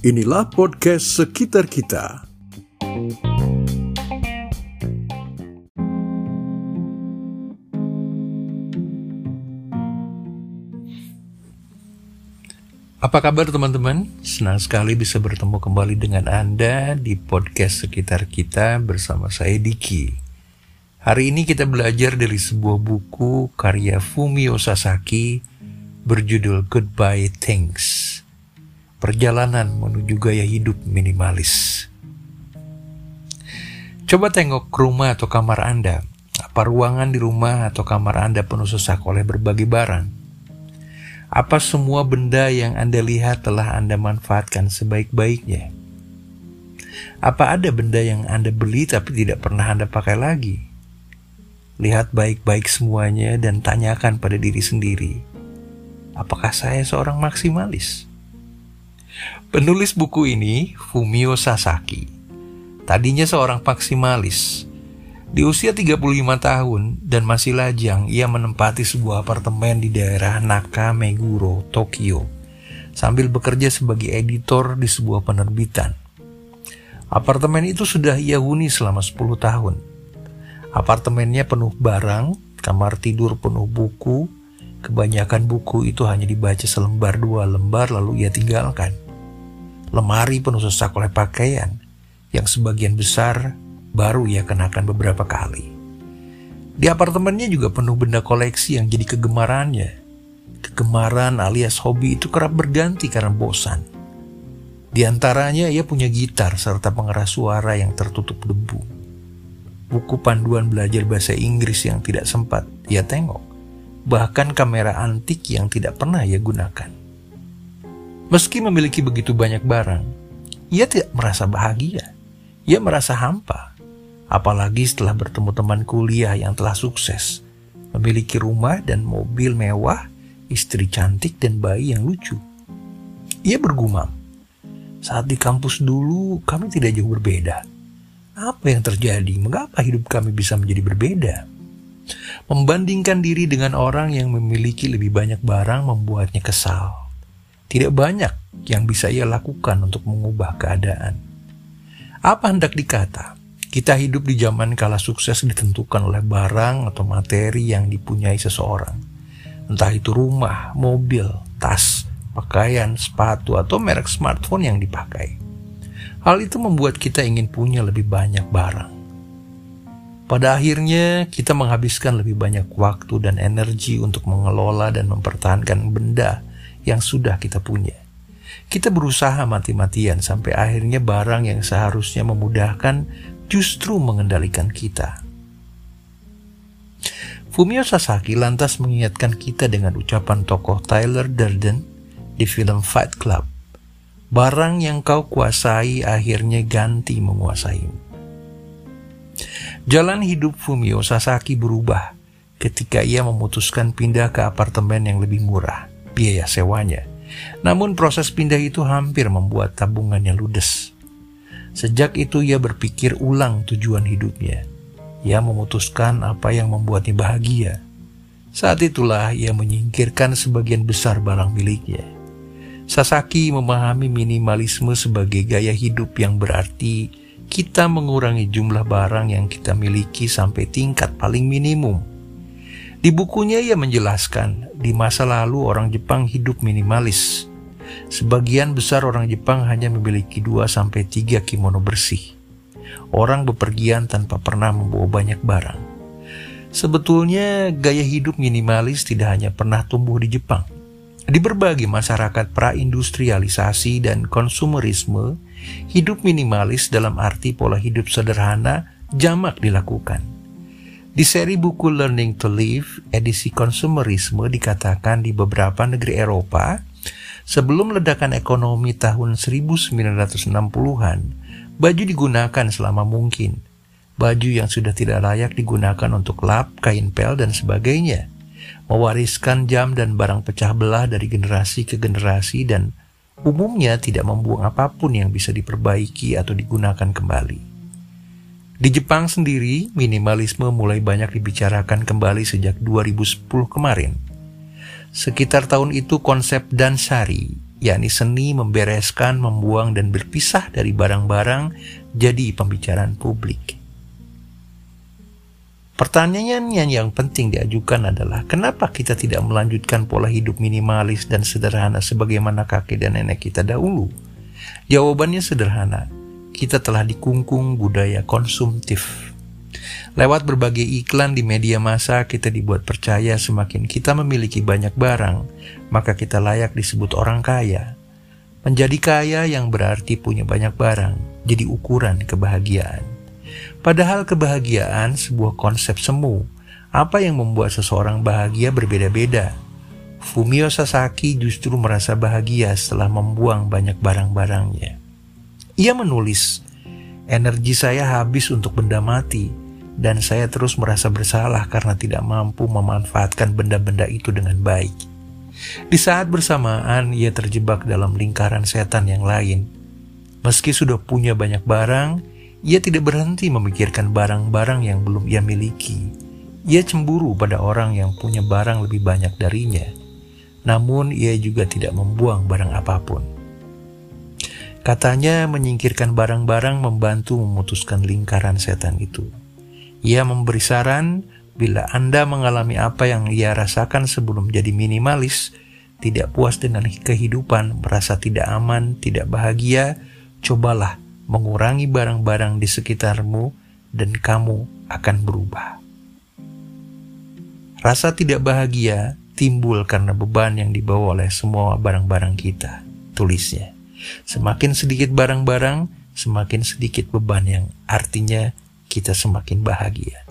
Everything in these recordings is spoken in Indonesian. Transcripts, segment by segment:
Inilah podcast sekitar kita. Apa kabar teman-teman? Senang sekali bisa bertemu kembali dengan Anda di podcast sekitar kita bersama saya Diki. Hari ini kita belajar dari sebuah buku karya Fumio Sasaki berjudul Goodbye Things perjalanan menuju gaya hidup minimalis. Coba tengok ke rumah atau kamar Anda. Apa ruangan di rumah atau kamar Anda penuh sesak oleh berbagai barang? Apa semua benda yang Anda lihat telah Anda manfaatkan sebaik-baiknya? Apa ada benda yang Anda beli tapi tidak pernah Anda pakai lagi? Lihat baik-baik semuanya dan tanyakan pada diri sendiri, apakah saya seorang maksimalis? Penulis buku ini, Fumio Sasaki, tadinya seorang maksimalis. Di usia 35 tahun dan masih lajang, ia menempati sebuah apartemen di daerah Nakameguro, Tokyo, sambil bekerja sebagai editor di sebuah penerbitan. Apartemen itu sudah ia huni selama 10 tahun. Apartemennya penuh barang, kamar tidur penuh buku, kebanyakan buku itu hanya dibaca selembar dua lembar lalu ia tinggalkan lemari penuh sesak oleh pakaian yang sebagian besar baru ia kenakan beberapa kali. Di apartemennya juga penuh benda koleksi yang jadi kegemarannya. Kegemaran alias hobi itu kerap berganti karena bosan. Di antaranya ia punya gitar serta pengeras suara yang tertutup debu. Buku panduan belajar bahasa Inggris yang tidak sempat ia tengok. Bahkan kamera antik yang tidak pernah ia gunakan. Meski memiliki begitu banyak barang, ia tidak merasa bahagia. Ia merasa hampa. Apalagi setelah bertemu teman kuliah yang telah sukses, memiliki rumah dan mobil mewah, istri cantik dan bayi yang lucu. Ia bergumam, saat di kampus dulu kami tidak jauh berbeda. Apa yang terjadi? Mengapa hidup kami bisa menjadi berbeda? Membandingkan diri dengan orang yang memiliki lebih banyak barang membuatnya kesal. Tidak banyak yang bisa ia lakukan untuk mengubah keadaan. Apa hendak dikata? Kita hidup di zaman kala sukses ditentukan oleh barang atau materi yang dipunyai seseorang. Entah itu rumah, mobil, tas, pakaian, sepatu, atau merek smartphone yang dipakai. Hal itu membuat kita ingin punya lebih banyak barang. Pada akhirnya, kita menghabiskan lebih banyak waktu dan energi untuk mengelola dan mempertahankan benda yang sudah kita punya. Kita berusaha mati-matian sampai akhirnya barang yang seharusnya memudahkan justru mengendalikan kita. Fumio Sasaki lantas mengingatkan kita dengan ucapan tokoh Tyler Durden di film Fight Club. Barang yang kau kuasai akhirnya ganti menguasaimu. Jalan hidup Fumio Sasaki berubah ketika ia memutuskan pindah ke apartemen yang lebih murah biaya sewanya. Namun proses pindah itu hampir membuat tabungannya ludes. Sejak itu ia berpikir ulang tujuan hidupnya. Ia memutuskan apa yang membuatnya bahagia. Saat itulah ia menyingkirkan sebagian besar barang miliknya. Sasaki memahami minimalisme sebagai gaya hidup yang berarti kita mengurangi jumlah barang yang kita miliki sampai tingkat paling minimum di bukunya ia menjelaskan, di masa lalu orang Jepang hidup minimalis. Sebagian besar orang Jepang hanya memiliki 2-3 kimono bersih. Orang bepergian tanpa pernah membawa banyak barang. Sebetulnya gaya hidup minimalis tidak hanya pernah tumbuh di Jepang. Di berbagai masyarakat pra-industrialisasi dan konsumerisme, hidup minimalis dalam arti pola hidup sederhana jamak dilakukan. Di seri buku Learning to Live, edisi konsumerisme dikatakan di beberapa negeri Eropa, sebelum ledakan ekonomi tahun 1960-an, baju digunakan selama mungkin. Baju yang sudah tidak layak digunakan untuk lap, kain pel, dan sebagainya. Mewariskan jam dan barang pecah belah dari generasi ke generasi dan umumnya tidak membuang apa pun yang bisa diperbaiki atau digunakan kembali. Di Jepang sendiri, minimalisme mulai banyak dibicarakan kembali sejak 2010 kemarin. Sekitar tahun itu konsep Dansari, yakni seni membereskan, membuang, dan berpisah dari barang-barang jadi pembicaraan publik. Pertanyaan yang penting diajukan adalah kenapa kita tidak melanjutkan pola hidup minimalis dan sederhana sebagaimana kakek dan nenek kita dahulu? Jawabannya sederhana, kita telah dikungkung budaya konsumtif. Lewat berbagai iklan di media massa, kita dibuat percaya semakin kita memiliki banyak barang, maka kita layak disebut orang kaya. Menjadi kaya yang berarti punya banyak barang, jadi ukuran kebahagiaan. Padahal kebahagiaan sebuah konsep semu. Apa yang membuat seseorang bahagia berbeda-beda. Fumio Sasaki justru merasa bahagia setelah membuang banyak barang-barangnya. Ia menulis, energi saya habis untuk benda mati, dan saya terus merasa bersalah karena tidak mampu memanfaatkan benda-benda itu dengan baik. Di saat bersamaan, ia terjebak dalam lingkaran setan yang lain. Meski sudah punya banyak barang, ia tidak berhenti memikirkan barang-barang yang belum ia miliki. Ia cemburu pada orang yang punya barang lebih banyak darinya. Namun ia juga tidak membuang barang apa pun. Katanya menyingkirkan barang-barang membantu memutuskan lingkaran setan itu. Ia memberi saran bila Anda mengalami apa yang ia rasakan sebelum jadi minimalis, tidak puas dengan kehidupan, merasa tidak aman, tidak bahagia, cobalah mengurangi barang-barang di sekitarmu, dan kamu akan berubah. Rasa tidak bahagia timbul karena beban yang dibawa oleh semua barang-barang kita, tulisnya. Semakin sedikit barang-barang, semakin sedikit beban yang artinya kita semakin bahagia.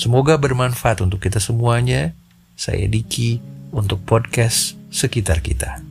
Semoga bermanfaat untuk kita semuanya. Saya Diki untuk podcast sekitar kita.